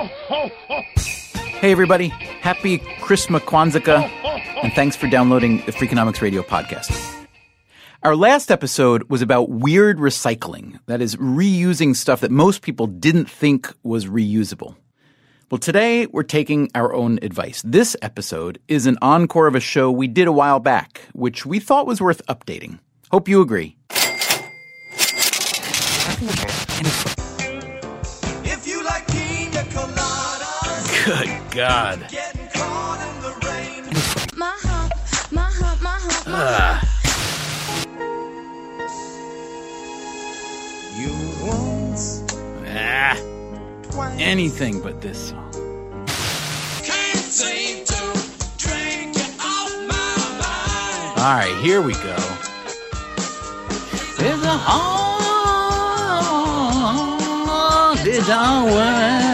Hey, everybody. Happy Christmas Kwanzaa, and thanks for downloading the Freakonomics Radio podcast. Our last episode was about weird recycling, that is, reusing stuff that most people didn't think was reusable. Well, today we're taking our own advice. This episode is an encore of a show we did a while back, which we thought was worth updating. Hope you agree. God. getting caught in. My hump, my hump, my hump, Ah. You once, Ah, anything but this song. Can't seem to drink it off my mind. All right, here we go. There's a haunted hour. Hey,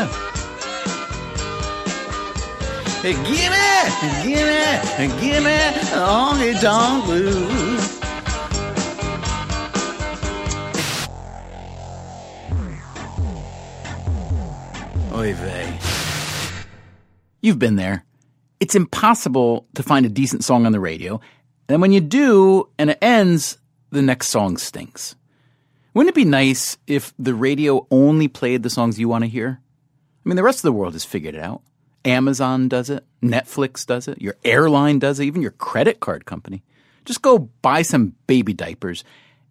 gimme, gimme, gimme honky tonk blues. Oy vey. You've been there. It's impossible to find a decent song on the radio. And when you do, and it ends, the next song stinks. Wouldn't it be nice if the radio only played the songs you want to hear? I mean, the rest of the world has figured it out. Amazon does it, Netflix does it, your airline does it, even your credit card company. Just go buy some baby diapers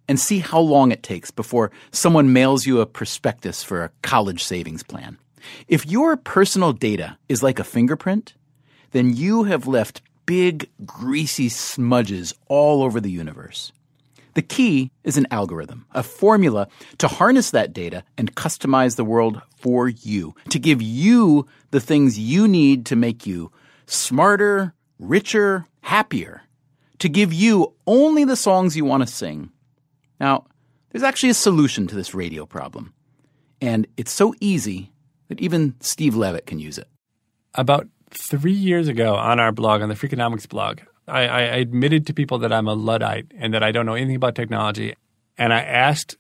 and see how long it takes before someone mails you a prospectus for a college savings plan. If your personal data is like a fingerprint, then you have left big, greasy smudges all over the universe. The key is an algorithm, a formula to harness that data and customize the world for you, to give you the things you need to make you smarter, richer, happier, to give you only the songs you want to sing. Now, there's actually a solution to this radio problem, and it's so easy that even Steve Levitt can use it. about three years ago on our blog, on the Freakonomics blog, I, I admitted to people that I'm a Luddite and that I don't know anything about technology. And I asked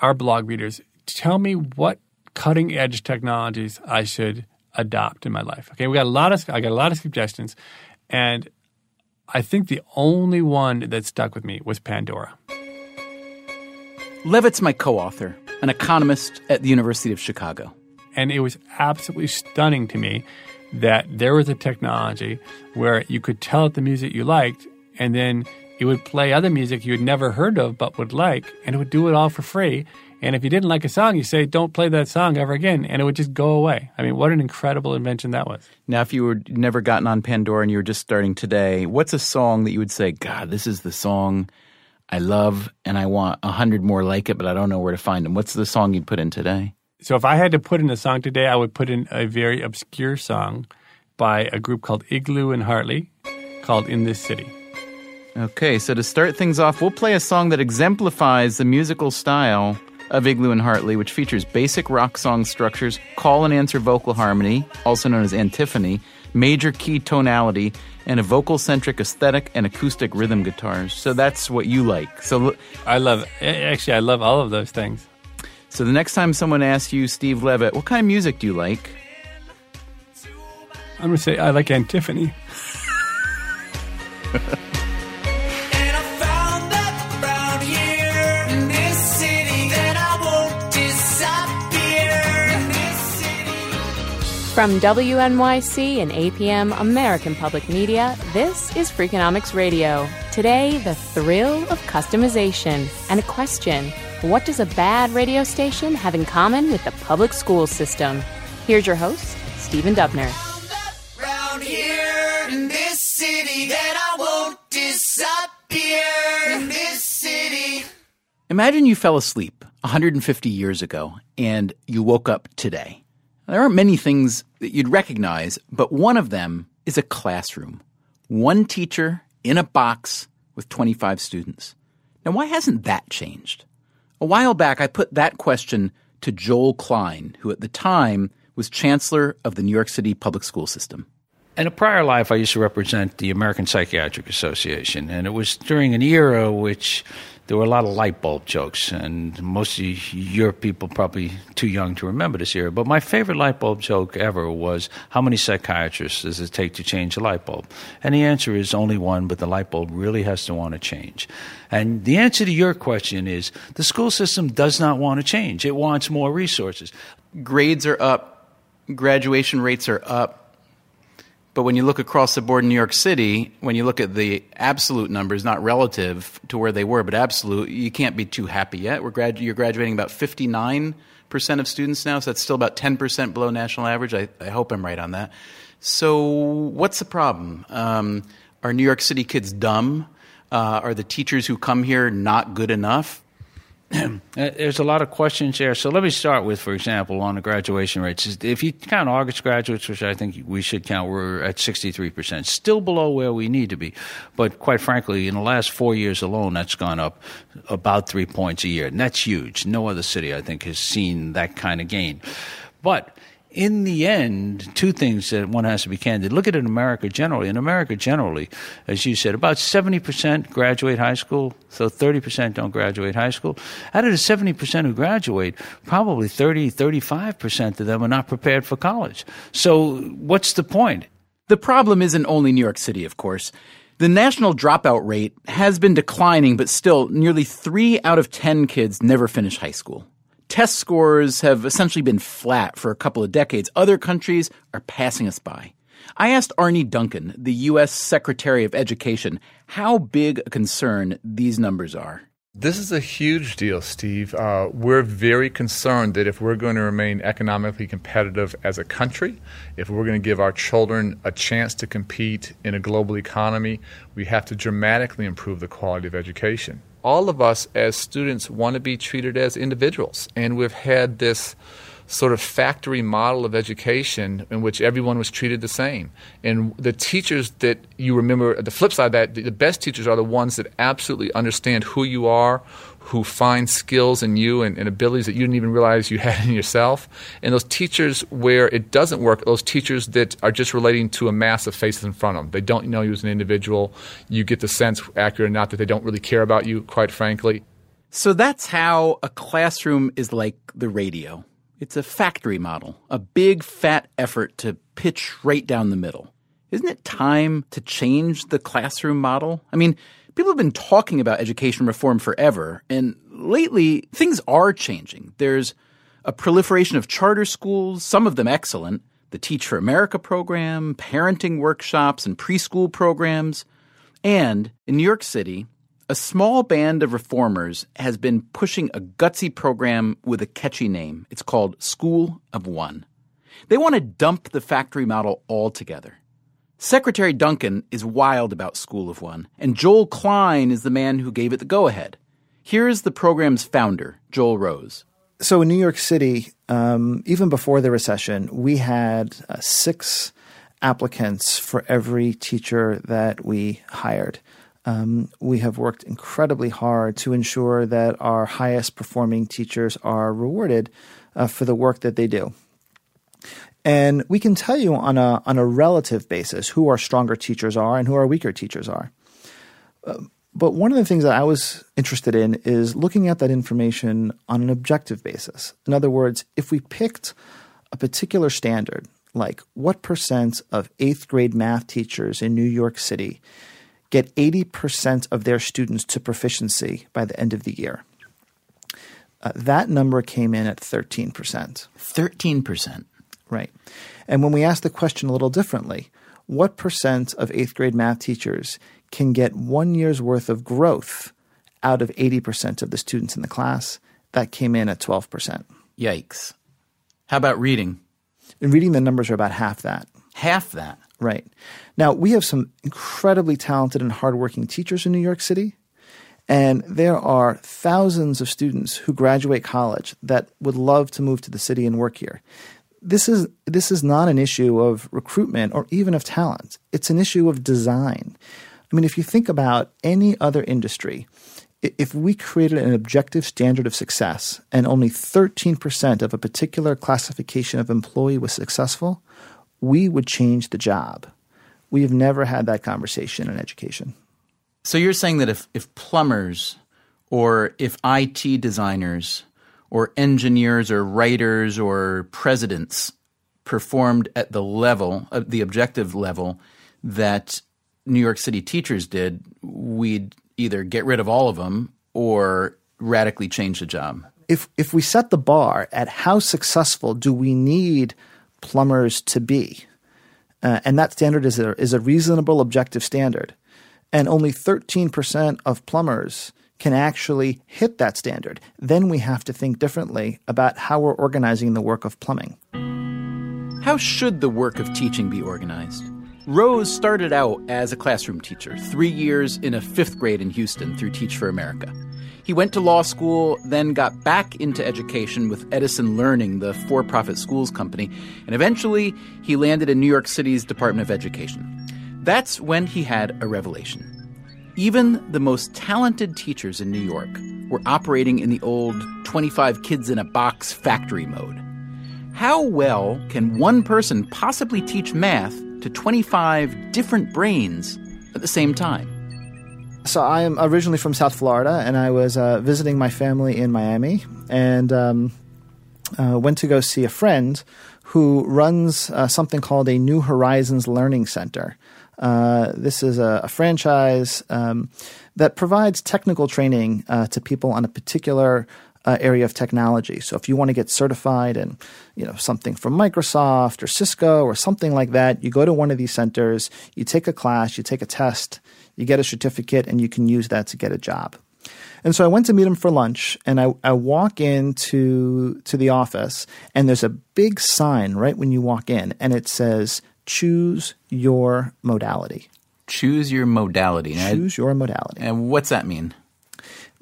our blog readers, tell me what cutting edge technologies I should adopt in my life. Okay, we got a lot of I got a lot of suggestions, and I think the only one that stuck with me was Pandora. Levitt's my co author, an economist at the University of Chicago. And it was absolutely stunning to me that there was a technology where you could tell it the music you liked, and then it would play other music you had never heard of but would like, and it would do it all for free. And if you didn't like a song, you say, "Don't play that song ever again," and it would just go away. I mean, what an incredible invention that was! Now, if you were never gotten on Pandora and you were just starting today, what's a song that you would say, God, this is the song I love and I want a hundred more like it, but I don't know where to find them? What's the song you'd put in today? So if I had to put in a song today, I would put in a very obscure song by a group called Iglu and Hartly called "In This City." Okay, so to start things off, we'll play a song that exemplifies the musical style of Iglu and Hartly, which features basic rock song structures, call and answer vocal harmony, also known as antiphony, major key tonality, and a vocal centric aesthetic and acoustic rhythm guitars. So that's what you like. So, I love actually I love all of those things. So the next time someone asks you, Steve Levitt, what kind of music do you like? I'm going to say I like Antiphony. From WNYC and APM American Public Media, this is Freakonomics Radio. Today, the thrill of customization and a question what does a bad radio station have in common with the public school system? Here's your host, Stephen Dubner. Round here in this city that I won't disappear in this city. Imagine you fell asleep 150 years ago and you woke up today. There aren't many things that you'd recognize, but one of them is a classroom. One teacher in a box with 25 students. Now, why hasn't that changed? A while back, I put that question to Joel Klein, who at the time was chancellor of the New York City public school system. In a prior life, I used to represent the American Psychiatric Association, and it was during an era which there were a lot of light bulb jokes, and most of your people probably too young to remember this era. But my favorite light bulb joke ever was, "How many psychiatrists does it take to change a light bulb?" And the answer is only one, but the light bulb really has to want to change. And the answer to your question is, the school system does not want to change; it wants more resources. Grades are up, graduation rates are up. But when you look across the board in New York City, when you look at the absolute numbers, not relative to where they were, but absolute, you can't be too happy yet. We're grad- you're graduating about 59% of students now, so that's still about 10% below national average. I, I hope I'm right on that. So, what's the problem? Um, are New York City kids dumb? Uh, are the teachers who come here not good enough? Uh, There's a lot of questions there. So let me start with, for example, on the graduation rates. If you count August graduates, which I think we should count, we're at 63%, still below where we need to be. But quite frankly, in the last four years alone, that's gone up about three points a year. And that's huge. No other city, I think, has seen that kind of gain. But in the end, two things that one has to be candid. Look at it in America generally. In America generally, as you said, about 70% graduate high school, so 30% don't graduate high school. Out of the 70% who graduate, probably 30, 35% of them are not prepared for college. So what's the point? The problem isn't only New York City, of course. The national dropout rate has been declining, but still, nearly three out of 10 kids never finish high school. Test scores have essentially been flat for a couple of decades. Other countries are passing us by. I asked Arne Duncan, the U.S. Secretary of Education, how big a concern these numbers are. This is a huge deal, Steve. Uh, we're very concerned that if we're going to remain economically competitive as a country, if we're going to give our children a chance to compete in a global economy, we have to dramatically improve the quality of education. All of us as students want to be treated as individuals, and we've had this sort of factory model of education in which everyone was treated the same. And the teachers that you remember, the flip side of that, the best teachers are the ones that absolutely understand who you are, who find skills in you and, and abilities that you didn't even realize you had in yourself. And those teachers where it doesn't work, those teachers that are just relating to a mass of faces in front of them. They don't know you as an individual. You get the sense, accurate or not, that they don't really care about you, quite frankly. So that's how a classroom is like the radio. It's a factory model, a big fat effort to pitch right down the middle. Isn't it time to change the classroom model? I mean, people have been talking about education reform forever, and lately things are changing. There's a proliferation of charter schools, some of them excellent, the Teach for America program, parenting workshops, and preschool programs. And in New York City, a small band of reformers has been pushing a gutsy program with a catchy name. It's called School of One. They want to dump the factory model altogether. Secretary Duncan is wild about School of One, and Joel Klein is the man who gave it the go ahead. Here is the program's founder, Joel Rose. So in New York City, um, even before the recession, we had uh, six applicants for every teacher that we hired. Um, we have worked incredibly hard to ensure that our highest performing teachers are rewarded uh, for the work that they do. And we can tell you on a on a relative basis who our stronger teachers are and who our weaker teachers are. Uh, but one of the things that I was interested in is looking at that information on an objective basis. In other words, if we picked a particular standard, like what percent of eighth grade math teachers in New York City get 80% of their students to proficiency by the end of the year, uh, that number came in at 13%. 13%. Right. And when we ask the question a little differently, what percent of eighth grade math teachers can get one year's worth of growth out of 80% of the students in the class? That came in at 12%. Yikes. How about reading? In reading, the numbers are about half that. Half that. Right. Now, we have some incredibly talented and hardworking teachers in New York City. And there are thousands of students who graduate college that would love to move to the city and work here. This is, this is not an issue of recruitment or even of talent. It's an issue of design. I mean, if you think about any other industry, if we created an objective standard of success and only 13% of a particular classification of employee was successful, we would change the job. We have never had that conversation in education. So you're saying that if, if plumbers or if IT designers or engineers or writers or presidents performed at the level, the objective level that New York City teachers did, we'd either get rid of all of them or radically change the job. If if we set the bar at how successful do we need plumbers to be, uh, and that standard is a is a reasonable objective standard, and only thirteen percent of plumbers can actually hit that standard, then we have to think differently about how we're organizing the work of plumbing. How should the work of teaching be organized? Rose started out as a classroom teacher, three years in a fifth grade in Houston through Teach for America. He went to law school, then got back into education with Edison Learning, the for profit schools company, and eventually he landed in New York City's Department of Education. That's when he had a revelation. Even the most talented teachers in New York were operating in the old 25 kids in a box factory mode. How well can one person possibly teach math to 25 different brains at the same time? So I am originally from South Florida, and I was uh, visiting my family in Miami, and um, uh, went to go see a friend who runs uh, something called a New Horizons Learning Center. Uh, this is a, a franchise um, that provides technical training uh, to people on a particular uh, area of technology. So if you want to get certified in, you know, something from Microsoft or Cisco or something like that, you go to one of these centers, you take a class, you take a test, you get a certificate, and you can use that to get a job. And so I went to meet him for lunch, and I, I walk into to the office, and there's a big sign right when you walk in, and it says "Choose your modality." Choose your modality. Choose your modality. And what's that mean?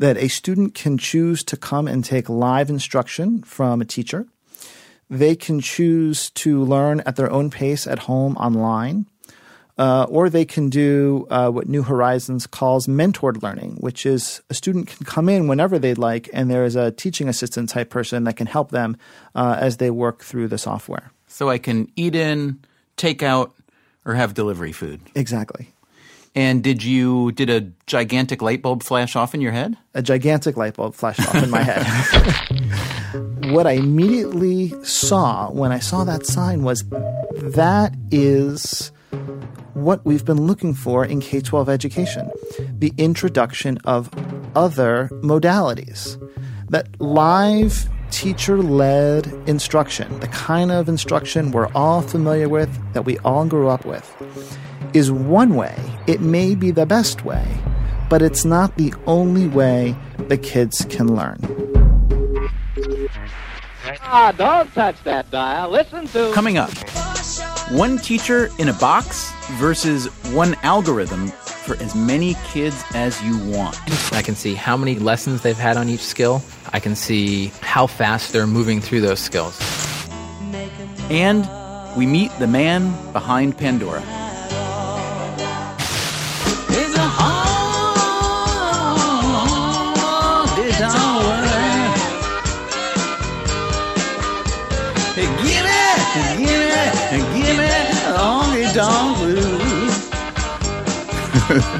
that a student can choose to come and take live instruction from a teacher. They can choose to learn at their own pace at home online. Uh, or they can do uh, what New Horizons calls mentored learning, which is a student can come in whenever they'd like, and there is a teaching assistant type person that can help them uh, as they work through the software. So I can eat in, take out, or have delivery food. Exactly. And did you did a gigantic light bulb flash off in your head? a gigantic light bulb flashed off in my head. what I immediately saw when I saw that sign was that is what we've been looking for in K 12 education the introduction of other modalities. That live teacher led instruction, the kind of instruction we're all familiar with, that we all grew up with, is one way. It may be the best way, but it's not the only way the kids can learn. Ah, don't touch that dial. Listen to. Coming up, one teacher in a box versus one algorithm for as many kids as you want. I can see how many lessons they've had on each skill. I can see how fast they're moving through those skills. And we meet the man behind Pandora.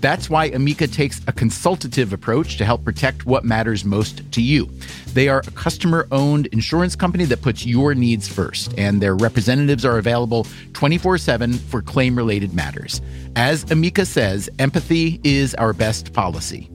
That's why Amica takes a consultative approach to help protect what matters most to you. They are a customer owned insurance company that puts your needs first, and their representatives are available 24 7 for claim related matters. As Amica says, empathy is our best policy.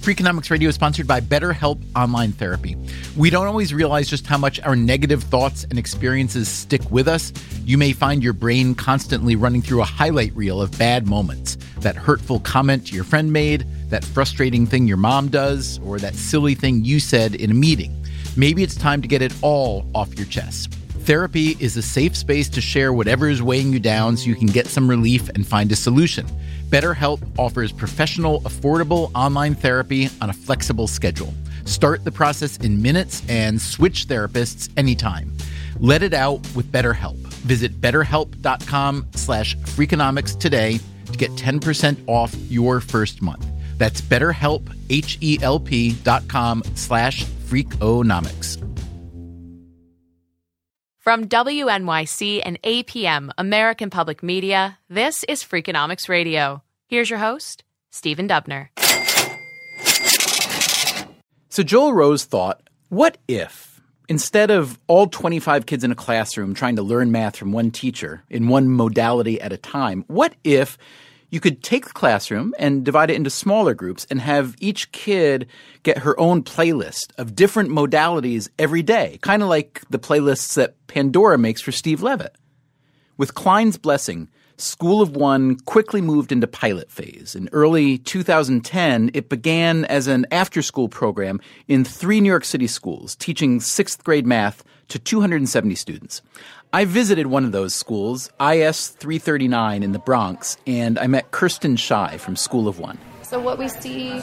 Freakonomics Radio is sponsored by BetterHelp Online Therapy. We don't always realize just how much our negative thoughts and experiences stick with us. You may find your brain constantly running through a highlight reel of bad moments that hurtful comment your friend made, that frustrating thing your mom does, or that silly thing you said in a meeting. Maybe it's time to get it all off your chest. Therapy is a safe space to share whatever is weighing you down so you can get some relief and find a solution. BetterHelp offers professional, affordable online therapy on a flexible schedule. Start the process in minutes and switch therapists anytime. Let it out with BetterHelp. Visit betterhelp.com slash freakonomics today to get 10% off your first month. That's betterhelp, H-E-L-P dot com slash freakonomics. From WNYC and APM, American Public Media, this is Freakonomics Radio. Here's your host, Stephen Dubner. So Joel Rose thought, what if, instead of all 25 kids in a classroom trying to learn math from one teacher in one modality at a time, what if you could take the classroom and divide it into smaller groups and have each kid get her own playlist of different modalities every day, kind of like the playlists that Pandora makes for Steve Levitt. With Klein's blessing, School of One quickly moved into pilot phase. In early 2010, it began as an after school program in three New York City schools, teaching sixth grade math to 270 students. I visited one of those schools, IS 339 in the Bronx, and I met Kirsten Shy from School of One. So what we see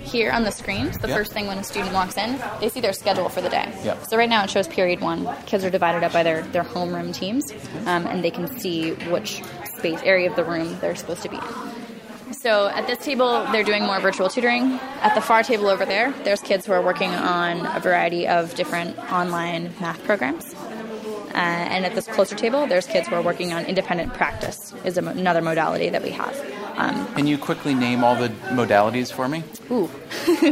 here on the screens, the Yeah. first thing when a student walks in, they see their schedule for the day. Yeah. So right now it shows period one. Kids are divided up by their, their homeroom teams, um, and they can see which space area of the room they're supposed to be in. So at this table, they're doing more virtual tutoring. At the far table over there, there's kids who are working on a variety of different online math programs. Uh, and at this closer table, there's kids who are working on independent practice, is a, another modality that we have. Um, Can you quickly name all the modalities for me? Ooh,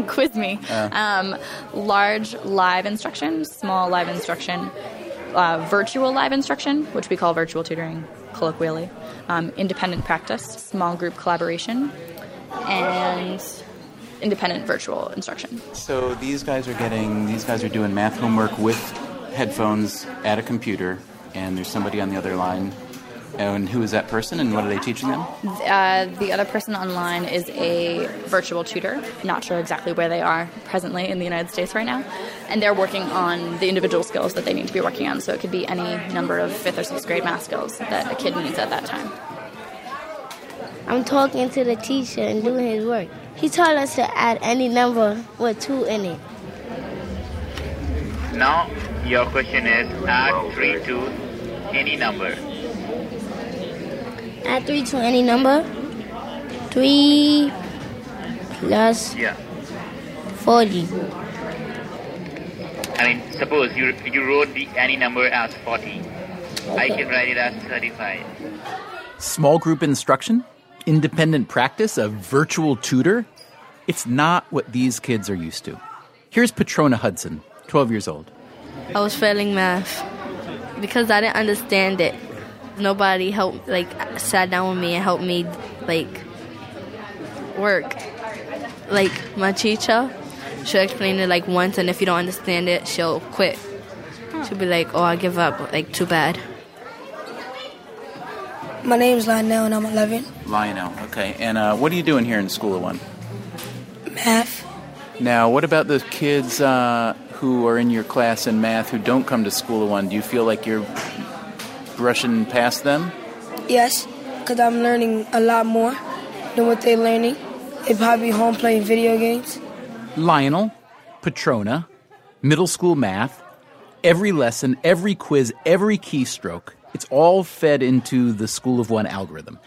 quiz me. Um, large live instruction, small live instruction, uh, virtual live instruction, which we call virtual tutoring colloquially, um, independent practice, small group collaboration, and independent virtual instruction. So these guys are getting, these guys are doing math homework with headphones at a computer, and there's somebody on the other line. And who is that person, and what are they teaching them? Uh, the other person online is a virtual tutor. Not sure exactly where they are presently in the United States right now. And they're working on the individual skills that they need to be working on. So it could be any number of fifth or sixth grade math skills that a kid needs at that time. I'm talking to the teacher and doing his work. He told us to add any number with two in it. Now your question is add 3 to any number. Add three to any number. Three plus Yeah. 40. I mean, suppose you you wrote the any number as 40. I can write it as 35. Small group instruction, independent practice, a virtual tutor. It's not what these kids are used to. Here's Patrona Hudson, 12 years old. I was failing math because I didn't understand it. Nobody helped, like, sat down with me and helped me, like, work. Like, my teacher, she'll explain it, like, once, and if you don't understand it, she'll quit. She'll be like, oh, I give up. Like, too bad. My name is Lionel and I'm 11. Lionel, okay. And uh, what are you doing here in School of One? Math. Now, what about the kids uh, who are in your class in math who don't come to School of One? Do you feel like you're brushing past them? Yes, because I'm learning a lot more than what they're learning. They probably home playing video games. Lionel, Patrona, middle school math, every lesson, every quiz, every keystroke, it's all fed into the School of One algorithm.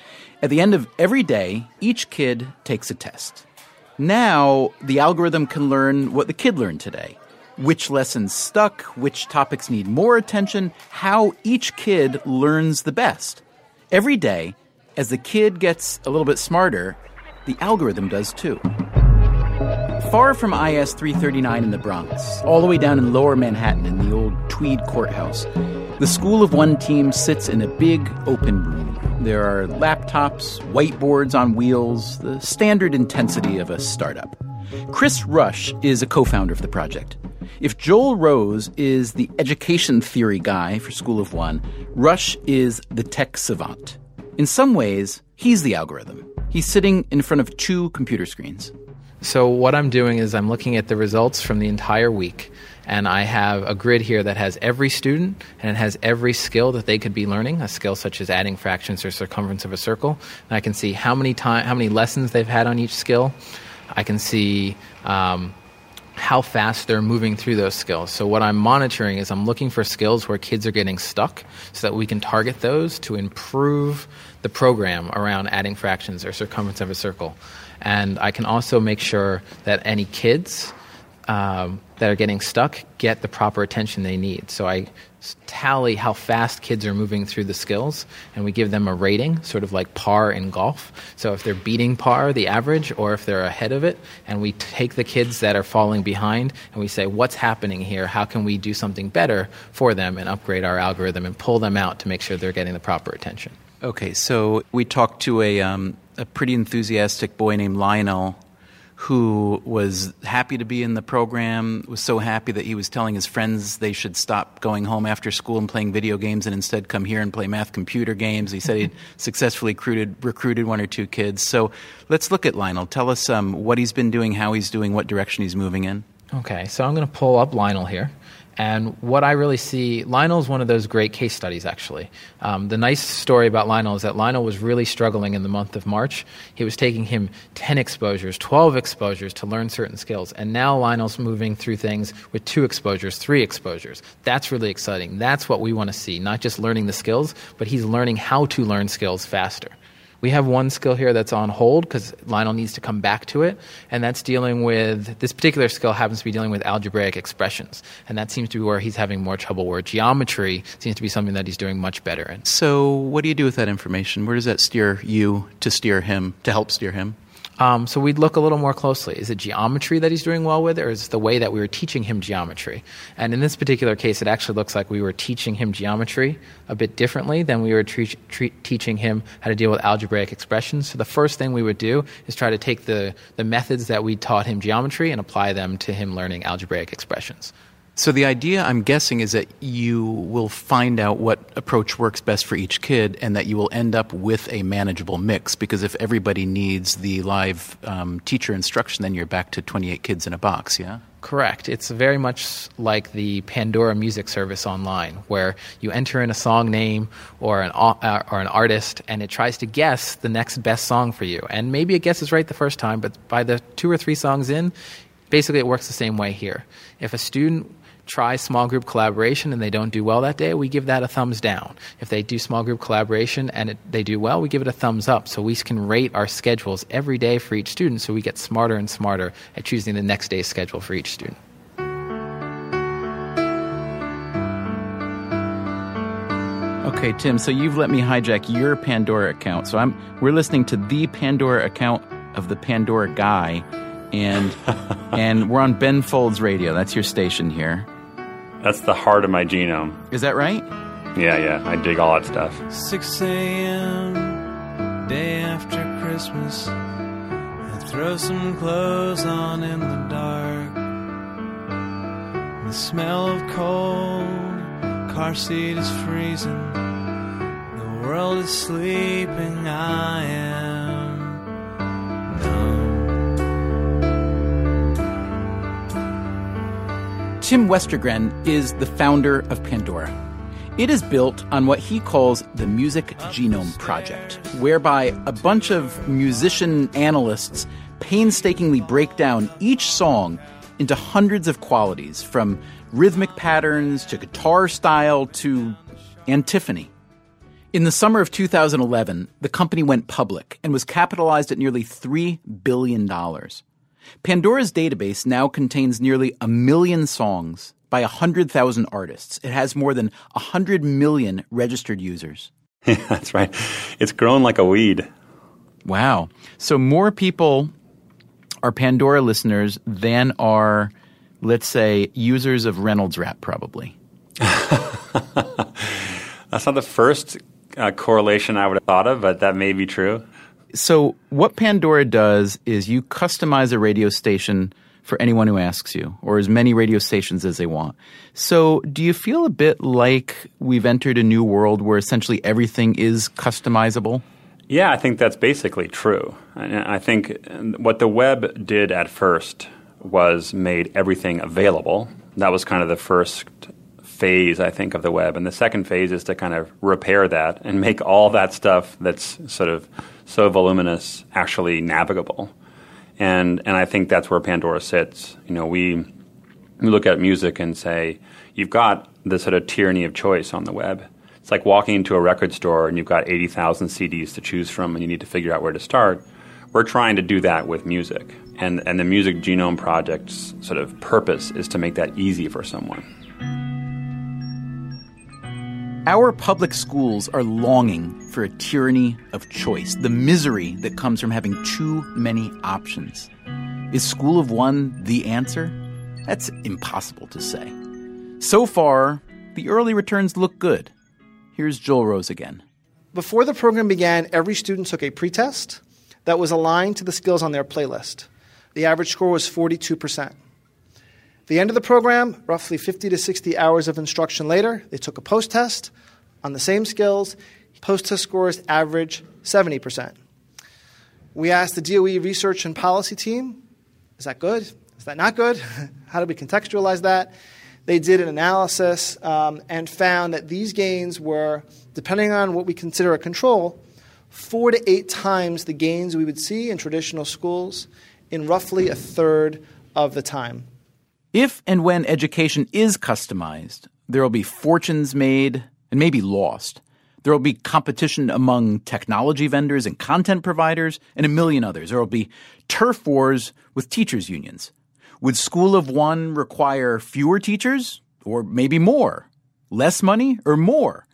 At the end of every day, each kid takes a test. Now, the algorithm can learn what the kid learned today. Which lessons stuck, which topics need more attention, how each kid learns the best. Every day, as the kid gets a little bit smarter, the algorithm does too. Far from IS 339 in the Bronx, all the way down in lower Manhattan in the old Tweed courthouse, the School of One team sits in a big open room. There are laptops, whiteboards on wheels, the standard intensity of a startup. Chris Rush is a co founder of the project. If Joel Rose is the education theory guy for School of One, Rush is the tech savant. In some ways, he's the algorithm. He's sitting in front of two computer screens. So, what I'm doing is I'm looking at the results from the entire week, and I have a grid here that has every student and it has every skill that they could be learning, a skill such as adding fractions or circumference of a circle. And I can see how many time, how many lessons they've had on each skill. I can see um, how fast they're moving through those skills. So, what I'm monitoring is I'm looking for skills where kids are getting stuck so that we can target those to improve the program around adding fractions or circumference of a circle. And I can also make sure that any kids um, that are getting stuck get the proper attention they need. So I tally how fast kids are moving through the skills, and we give them a rating, sort of like par in golf. So if they're beating par, the average, or if they're ahead of it, and we take the kids that are falling behind and we say, what's happening here? How can we do something better for them and upgrade our algorithm and pull them out to make sure they're getting the proper attention? Okay, so we talked to a, um, a pretty enthusiastic boy named Lionel who was happy to be in the program, was so happy that he was telling his friends they should stop going home after school and playing video games and instead come here and play math computer games. He said he'd successfully recruited, recruited one or two kids. So let's look at Lionel. Tell us um, what he's been doing, how he's doing, what direction he's moving in. Okay, so I'm going to pull up Lionel here. And what I really see, Lionel is one of those great case studies, actually. Um, the nice story about Lionel is that Lionel was really struggling in the month of March. It was taking him 10 exposures, 12 exposures to learn certain skills. And now Lionel's moving through things with two exposures, three exposures. That's really exciting. That's what we want to see, not just learning the skills, but he's learning how to learn skills faster. We have one skill here that's on hold because Lionel needs to come back to it, and that's dealing with this particular skill happens to be dealing with algebraic expressions, and that seems to be where he's having more trouble. Where geometry seems to be something that he's doing much better in. So, what do you do with that information? Where does that steer you to steer him, to help steer him? Um, so we'd look a little more closely. Is it geometry that he's doing well with, or is it the way that we were teaching him geometry? And in this particular case, it actually looks like we were teaching him geometry a bit differently than we were tre- tre- teaching him how to deal with algebraic expressions. So the first thing we would do is try to take the, the methods that we taught him geometry and apply them to him learning algebraic expressions. So the idea, I'm guessing, is that you will find out what approach works best for each kid, and that you will end up with a manageable mix. Because if everybody needs the live um, teacher instruction, then you're back to 28 kids in a box. Yeah. Correct. It's very much like the Pandora music service online, where you enter in a song name or an uh, or an artist, and it tries to guess the next best song for you. And maybe it guesses right the first time, but by the two or three songs in, basically it works the same way here. If a student try small group collaboration and they don't do well that day, we give that a thumbs down. If they do small group collaboration and it, they do well, we give it a thumbs up. So we can rate our schedules every day for each student so we get smarter and smarter at choosing the next day's schedule for each student. Okay, Tim, so you've let me hijack your Pandora account. So I'm we're listening to the Pandora account of the Pandora guy and and we're on Ben Folds Radio. That's your station here. That's the heart of my genome. Is that right? Yeah, yeah. I dig all that stuff. 6 a.m. day after Christmas. I throw some clothes on in the dark. The smell of cold, car seat is freezing. The world is sleeping. I am Tim Westergren is the founder of Pandora. It is built on what he calls the Music Genome Project, whereby a bunch of musician analysts painstakingly break down each song into hundreds of qualities, from rhythmic patterns to guitar style to antiphony. In the summer of 2011, the company went public and was capitalized at nearly $3 billion. Pandora's database now contains nearly a million songs by 100,000 artists. It has more than 100 million registered users. That's right. It's grown like a weed. Wow. So more people are Pandora listeners than are, let's say, users of Reynolds Wrap, probably. That's not the first uh, correlation I would have thought of, but that may be true. So, what Pandora does is you customize a radio station for anyone who asks you, or as many radio stations as they want. So, do you feel a bit like we've entered a new world where essentially everything is customizable? Yeah, I think that's basically true. I think what the web did at first was made everything available. That was kind of the first phase, I think, of the web. And the second phase is to kind of repair that and make all that stuff that's sort of so voluminous actually navigable. And and I think that's where Pandora sits. You know, we we look at music and say, you've got this sort of tyranny of choice on the web. It's like walking into a record store and you've got 80,000 CDs to choose from and you need to figure out where to start. We're trying to do that with music. And, and the Music Genome Project's sort of purpose is to make that easy for someone. Our public schools are longing for a tyranny of choice, the misery that comes from having too many options. Is School of One the answer? That's impossible to say. So far, the early returns look good. Here's Joel Rose again. Before the program began, every student took a pretest that was aligned to the skills on their playlist. The average score was 42%. The end of the program, roughly 50 to 60 hours of instruction later, they took a post test on the same skills. Post test scores average 70%. We asked the DOE research and policy team is that good? Is that not good? How do we contextualize that? They did an analysis um, and found that these gains were, depending on what we consider a control, four to eight times the gains we would see in traditional schools in roughly a third of the time. If and when education is customized, there will be fortunes made and maybe lost. There will be competition among technology vendors and content providers and a million others. There will be turf wars with teachers' unions. Would School of One require fewer teachers or maybe more? Less money or more?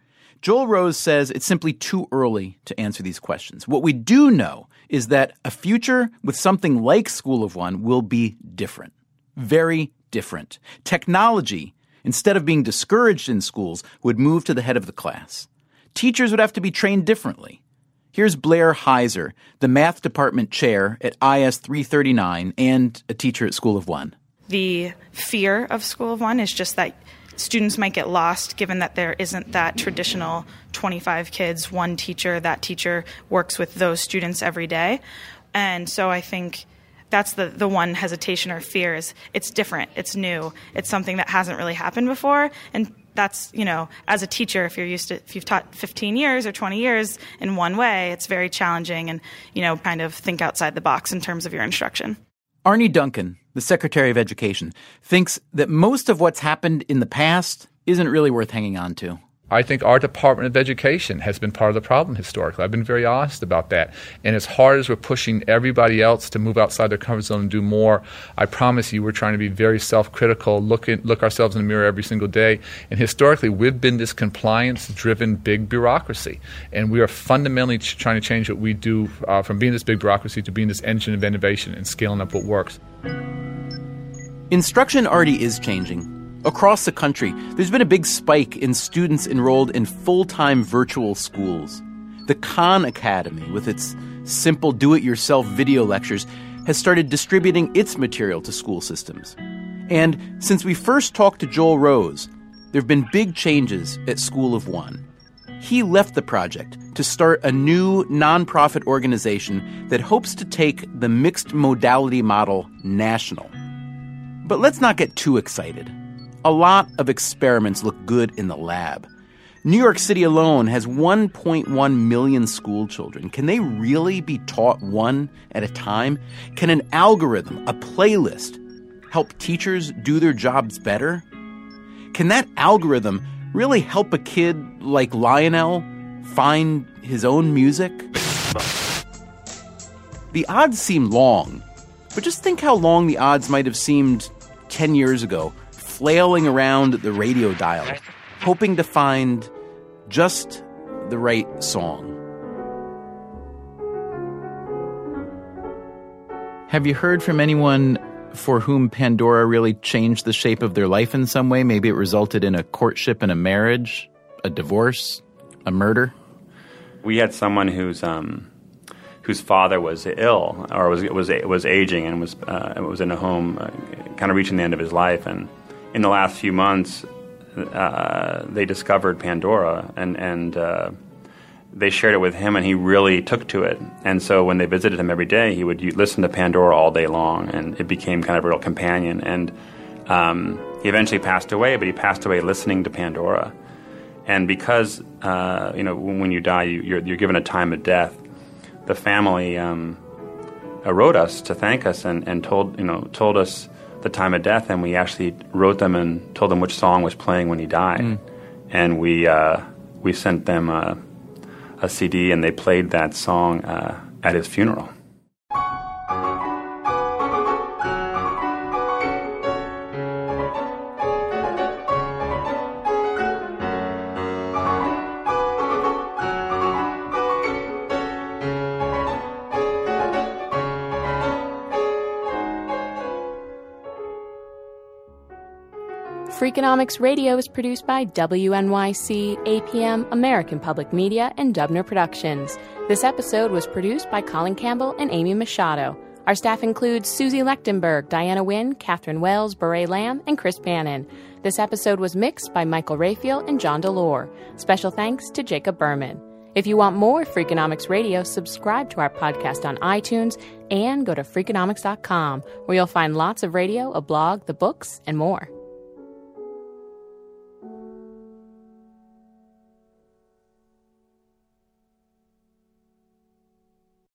Joel Rose says it's simply too early to answer these questions. What we do know is that a future with something like School of One will be different. Very different. Technology, instead of being discouraged in schools, would move to the head of the class. Teachers would have to be trained differently. Here's Blair Heiser, the math department chair at IS 339 and a teacher at School of One. The fear of School of One is just that students might get lost given that there isn't that traditional 25 kids, one teacher, that teacher works with those students every day. And so I think that's the, the one hesitation or fear is it's different, it's new, it's something that hasn't really happened before. And that's, you know, as a teacher, if you're used to, if you've taught 15 years or 20 years in one way, it's very challenging and, you know, kind of think outside the box in terms of your instruction. Arne Duncan, the Secretary of Education, thinks that most of what's happened in the past isn't really worth hanging on to. I think our Department of Education has been part of the problem historically. I've been very honest about that. And as hard as we're pushing everybody else to move outside their comfort zone and do more, I promise you we're trying to be very self critical, look, look ourselves in the mirror every single day. And historically, we've been this compliance driven big bureaucracy. And we are fundamentally trying to change what we do uh, from being this big bureaucracy to being this engine of innovation and scaling up what works. Instruction already is changing. Across the country, there's been a big spike in students enrolled in full time virtual schools. The Khan Academy, with its simple do it yourself video lectures, has started distributing its material to school systems. And since we first talked to Joel Rose, there have been big changes at School of One. He left the project to start a new nonprofit organization that hopes to take the mixed modality model national. But let's not get too excited. A lot of experiments look good in the lab. New York City alone has 1.1 million school children. Can they really be taught one at a time? Can an algorithm, a playlist, help teachers do their jobs better? Can that algorithm really help a kid like Lionel find his own music? The odds seem long, but just think how long the odds might have seemed 10 years ago flailing around the radio dial, hoping to find just the right song. Have you heard from anyone for whom Pandora really changed the shape of their life in some way? Maybe it resulted in a courtship and a marriage, a divorce, a murder? We had someone who's um, whose father was ill or was was was aging and was uh, was in a home, uh, kind of reaching the end of his life. And in the last few months, uh, they discovered Pandora and and uh, they shared it with him, and he really took to it. And so when they visited him every day, he would listen to Pandora all day long, and it became kind of a real companion. And um, he eventually passed away, but he passed away listening to Pandora. And because uh, you know when you die, you, you're, you're given a time of death. The family um, wrote us to thank us and, and told you know told us the time of death, and we actually wrote them and told them which song was playing when he died, Mm. and we uh, we sent them a, a CD, and they played that song uh, at his funeral. Freakonomics Radio is produced by WNYC, APM, American Public Media, and Dubner Productions. This episode was produced by Colin Campbell and Amy Machado. Our staff includes Susie Lechtenberg, Diana Huynh, Katherine Wells, Bourree Lam, and Chris Bannon. This episode was mixed by Michael Raphael and John Delore. Special thanks to Jacob Berman. If you want more Freakonomics Radio, subscribe to our podcast on iTunes and go to Freakonomics.com, where you'll find lots of radio, a blog, the books, and more.